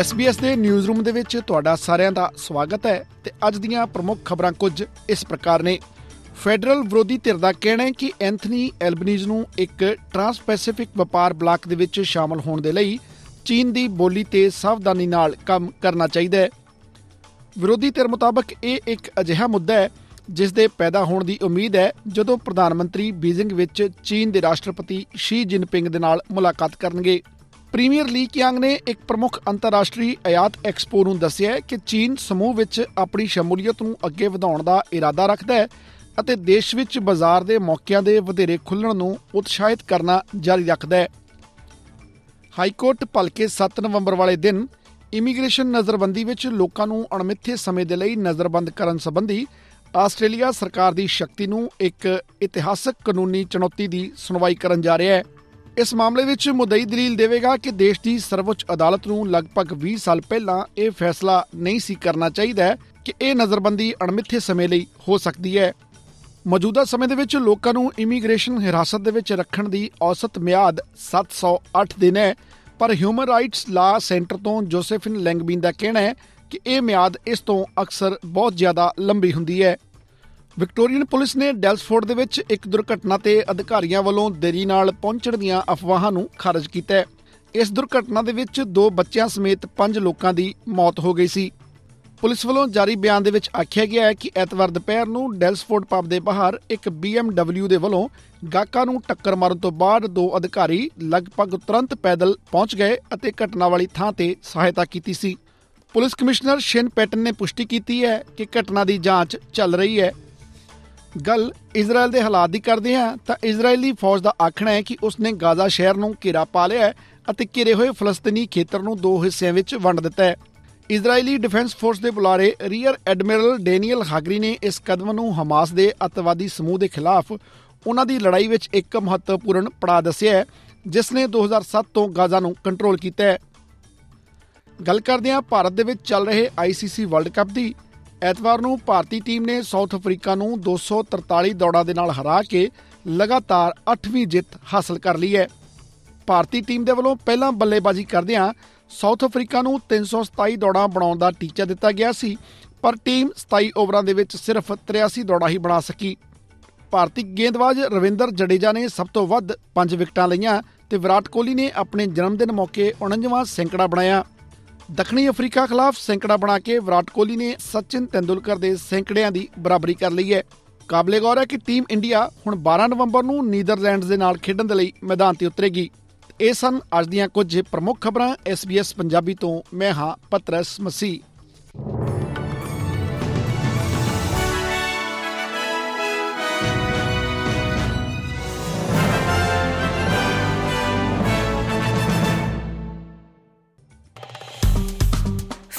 SBS ਦੇ newsroom ਦੇ ਵਿੱਚ ਤੁਹਾਡਾ ਸਾਰਿਆਂ ਦਾ ਸਵਾਗਤ ਹੈ ਤੇ ਅੱਜ ਦੀਆਂ ਪ੍ਰਮੁੱਖ ਖਬਰਾਂ ਕੁਝ ਇਸ ਪ੍ਰਕਾਰ ਨੇ। ਫੈਡਰਲ ਵਿਰੋਧੀ ਧਿਰ ਦਾ ਕਹਿਣਾ ਹੈ ਕਿ ਐਂਥਨੀ ਐਲਬਨੀਜ਼ ਨੂੰ ਇੱਕ ਟ੍ਰਾਂਸ ਪੈਸੀਫਿਕ ਵਪਾਰ ਬਲਾਕ ਦੇ ਵਿੱਚ ਸ਼ਾਮਲ ਹੋਣ ਦੇ ਲਈ ਚੀਨ ਦੀ ਬੋਲੀ ਤੇ ਸਾਵਧਾਨੀ ਨਾਲ ਕੰਮ ਕਰਨਾ ਚਾਹੀਦਾ ਹੈ। ਵਿਰੋਧੀ ਧਿਰ ਮੁਤਾਬਕ ਇਹ ਇੱਕ ਅਜਿਹਾ ਮੁੱਦਾ ਹੈ ਜਿਸ ਦੇ ਪੈਦਾ ਹੋਣ ਦੀ ਉਮੀਦ ਹੈ ਜਦੋਂ ਪ੍ਰਧਾਨ ਮੰਤਰੀ ਬੀਜਿੰਗ ਵਿੱਚ ਚੀਨ ਦੇ ਰਾਸ਼ਟਰਪਤੀ ਸ਼ੀ ਜਿਨਪਿੰਗ ਦੇ ਨਾਲ ਮੁਲਾਕਾਤ ਕਰਨਗੇ। ਪ੍ਰੀਮੀਅਰ ਲੀ ਕਿਆਂਗ ਨੇ ਇੱਕ ਪ੍ਰਮੁੱਖ ਅੰਤਰਰਾਸ਼ਟਰੀ ਆਯਾਤ ਐਕਸਪੋ ਨੂੰ ਦੱਸਿਆ ਕਿ ਚੀਨ ਸਮੂਹ ਵਿੱਚ ਆਪਣੀ ਸ਼ਮੂਲੀਅਤ ਨੂੰ ਅੱਗੇ ਵਧਾਉਣ ਦਾ ਇਰਾਦਾ ਰੱਖਦਾ ਹੈ ਅਤੇ ਦੇਸ਼ ਵਿੱਚ ਬਾਜ਼ਾਰ ਦੇ ਮੌਕਿਆਂ ਦੇ ਵਧੇਰੇ ਖੁੱਲਣ ਨੂੰ ਉਤਸ਼ਾਹਿਤ ਕਰਨਾ ਜਾਰੀ ਰੱਖਦਾ ਹੈ। ਹਾਈ ਕੋਰਟ ਭਲਕੇ 7 ਨਵੰਬਰ ਵਾਲੇ ਦਿਨ ਇਮੀਗ੍ਰੇਸ਼ਨ ਨਜ਼ਰਬੰਦੀ ਵਿੱਚ ਲੋਕਾਂ ਨੂੰ ਅਣਮਿੱਥੇ ਸਮੇਂ ਦੇ ਲਈ ਨਜ਼ਰਬੰਦ ਕਰਨ ਸੰਬੰਧੀ ਆਸਟ੍ਰੇਲੀਆ ਸਰਕਾਰ ਦੀ ਸ਼ਕਤੀ ਨੂੰ ਇੱਕ ਇਤਿਹਾਸਕ ਕਾਨੂੰਨੀ ਚੁਣੌਤੀ ਦੀ ਸੁਣਵਾਈ ਕਰਨ ਜਾ ਰਿਹਾ ਹੈ। ਇਸ ਮਾਮਲੇ ਵਿੱਚ ਮੁਦਈ ਦਲੀਲ ਦੇਵੇਗਾ ਕਿ ਦੇਸ਼ ਦੀ ਸਰਵਉੱਚ ਅਦਾਲਤ ਨੂੰ ਲਗਭਗ 20 ਸਾਲ ਪਹਿਲਾਂ ਇਹ ਫੈਸਲਾ ਨਹੀਂ ਸੀ ਕਰਨਾ ਚਾਹੀਦਾ ਕਿ ਇਹ ਨਜ਼ਰਬੰਦੀ ਅਣਮਿੱਥੇ ਸਮੇਂ ਲਈ ਹੋ ਸਕਦੀ ਹੈ। ਮੌਜੂਦਾ ਸਮੇਂ ਦੇ ਵਿੱਚ ਲੋਕਾਂ ਨੂੰ ਇਮੀਗ੍ਰੇਸ਼ਨ ਹਿਰਾਸਤ ਦੇ ਵਿੱਚ ਰੱਖਣ ਦੀ ਔਸਤ ਮਿਆਦ 708 ਦਿਨ ਹੈ, ਪਰ ਹਿਊਮਨ ਰਾਈਟਸ ਲਾ ਸੈਂਟਰ ਤੋਂ ਜੋਸੇਫਿਨ ਲੈਂਗਬੀਨ ਦਾ ਕਹਿਣਾ ਹੈ ਕਿ ਇਹ ਮਿਆਦ ਇਸ ਤੋਂ ਅਕਸਰ ਬਹੁਤ ਜ਼ਿਆਦਾ ਲੰਬੀ ਹੁੰਦੀ ਹੈ। ਵਿਕਟੋਰੀਅਨ ਪੁਲਿਸ ਨੇ ਡੈਲਸਫੋਰਡ ਦੇ ਵਿੱਚ ਇੱਕ ਦੁਰਘਟਨਾ ਤੇ ਅਧਿਕਾਰੀਆਂ ਵੱਲੋਂ ਦੇਰੀ ਨਾਲ ਪਹੁੰਚਣ ਦੀਆਂ ਅਫਵਾਹਾਂ ਨੂੰ ਖਾਰਜ ਕੀਤਾ ਹੈ। ਇਸ ਦੁਰਘਟਨਾ ਦੇ ਵਿੱਚ ਦੋ ਬੱਚਿਆਂ ਸਮੇਤ 5 ਲੋਕਾਂ ਦੀ ਮੌਤ ਹੋ ਗਈ ਸੀ। ਪੁਲਿਸ ਵੱਲੋਂ ਜਾਰੀ ਬਿਆਨ ਦੇ ਵਿੱਚ ਆਖਿਆ ਗਿਆ ਹੈ ਕਿ ਐਤਵਾਰ ਦੁਪਹਿਰ ਨੂੰ ਡੈਲਸਫੋਰਡ ਪਬ ਦੇ ਬਾਹਰ ਇੱਕ BMW ਦੇ ਵੱਲੋਂ ਗਾਕਾਂ ਨੂੰ ਟੱਕਰ ਮਾਰਨ ਤੋਂ ਬਾਅਦ ਦੋ ਅਧਿਕਾਰੀ ਲਗਭਗ ਤੁਰੰਤ ਪੈਦਲ ਪਹੁੰਚ ਗਏ ਅਤੇ ਘਟਨਾ ਵਾਲੀ ਥਾਂ ਤੇ ਸਹਾਇਤਾ ਕੀਤੀ ਸੀ। ਪੁਲਿਸ ਕਮਿਸ਼ਨਰ ਸ਼ਿਨ ਪੈਟਨ ਨੇ ਪੁਸ਼ਟੀ ਕੀਤੀ ਹੈ ਕਿ ਘਟਨਾ ਦੀ ਜਾਂਚ ਚੱਲ ਰਹੀ ਹੈ। ਗੱਲ ਇਜ਼ਰਾਈਲ ਦੇ ਹਾਲਾਤ ਦੀ ਕਰਦੇ ਹਾਂ, ਤਾਂ ਇਜ਼ਰਾਈਲੀ ਫੌਜ ਦਾ ਆਖਣਾ ਹੈ ਕਿ ਉਸਨੇ ਗਾਜ਼ਾ ਸ਼ਹਿਰ ਨੂੰ ਘੇਰਾ ਪਾ ਲਿਆ ਹੈ ਅਤੇ ਘਿਰੇ ਹੋਏ ਫਲਸਤੀਨੀ ਖੇਤਰ ਨੂੰ ਦੋ ਹਿੱਸਿਆਂ ਵਿੱਚ ਵੰਡ ਦਿੱਤਾ ਹੈ। ਇਜ਼ਰਾਈਲੀ ਡਿਫੈਂਸ ਫੋਰਸ ਦੇ ਬੁਲਾਰੇ ਰੀਅਰ ਐਡਮਿਰਲ ਡੈਨੀਅਲ ਹਾਗਰੀ ਨੇ ਇਸ ਕਦਮ ਨੂੰ ਹਮਾਸ ਦੇ ਅਤਵਾਦੀ ਸਮੂਹ ਦੇ ਖਿਲਾਫ ਉਹਨਾਂ ਦੀ ਲੜਾਈ ਵਿੱਚ ਇੱਕ ਮਹੱਤਵਪੂਰਨ ਪੜਾਅ ਦੱਸਿਆ ਹੈ, ਜਿਸ ਨੇ 2007 ਤੋਂ ਗਾਜ਼ਾ ਨੂੰ ਕੰਟਰੋਲ ਕੀਤਾ ਹੈ। ਗੱਲ ਕਰਦੇ ਹਾਂ ਭਾਰਤ ਦੇ ਵਿੱਚ ਚੱਲ ਰਹੇ ਆਈਸੀਸੀ ਵਰਲਡ ਕੱਪ ਦੀ। ਐਤਵਾਰ ਨੂੰ ਭਾਰਤੀ ਟੀਮ ਨੇ ਸਾਊਥ ਅਫਰੀਕਾ ਨੂੰ 243 ਦੌੜਾਂ ਦੇ ਨਾਲ ਹਰਾ ਕੇ ਲਗਾਤਾਰ 8ਵੀਂ ਜਿੱਤ ਹਾਸਲ ਕਰ ਲਈ ਹੈ। ਭਾਰਤੀ ਟੀਮ ਦੇ ਵੱਲੋਂ ਪਹਿਲਾਂ ਬੱਲੇਬਾਜ਼ੀ ਕਰਦਿਆਂ ਸਾਊਥ ਅਫਰੀਕਾ ਨੂੰ 327 ਦੌੜਾਂ ਬਣਾਉਣ ਦਾ ਟੀਚਾ ਦਿੱਤਾ ਗਿਆ ਸੀ, ਪਰ ਟੀਮ 27 ਓਵਰਾਂ ਦੇ ਵਿੱਚ ਸਿਰਫ 83 ਦੌੜਾਂ ਹੀ ਬਣਾ ਸਕੀ। ਭਾਰਤੀ ਗੇਂਦਬਾਜ਼ ਰਵਿੰਦਰ ਜਡੇਜਾ ਨੇ ਸਭ ਤੋਂ ਵੱਧ 5 ਵਿਕਟਾਂ ਲਈਆਂ ਤੇ ਵਿਰਾਟ ਕੋਹਲੀ ਨੇ ਆਪਣੇ ਜਨਮ ਦਿਨ ਮੌਕੇ 49ਵਾਂ ਸੈਂਕੜਾ ਬਣਾਇਆ। ਦੱਖਣੀ ਅਫਰੀਕਾ ਖਿਲਾਫ ਸੈਂਕੜਾ ਬਣਾ ਕੇ ਵਿਰਾਟ ਕੋਹਲੀ ਨੇ ਸਚਿਨ ਤੈਂਦੁਲਕਰ ਦੇ ਸੈਂਕੜਿਆਂ ਦੀ ਬਰਾਬਰੀ ਕਰ ਲਈ ਹੈ। ਕਾਬਲੇ ਗੌਰ ਹੈ ਕਿ ਟੀਮ ਇੰਡੀਆ ਹੁਣ 12 ਨਵੰਬਰ ਨੂੰ ਨੀਦਰਲੈਂਡਸ ਦੇ ਨਾਲ ਖੇਡਣ ਦੇ ਲਈ ਮੈਦਾਨ ਤੇ ਉਤਰੇਗੀ। ਇਹ ਸਨ ਅੱਜ ਦੀਆਂ ਕੁਝ ਪ੍ਰਮੁੱਖ ਖਬਰਾਂ। SBS ਪੰਜਾਬੀ ਤੋਂ ਮੈਂ ਹਾਂ ਪਤਰਸ ਮਸੀ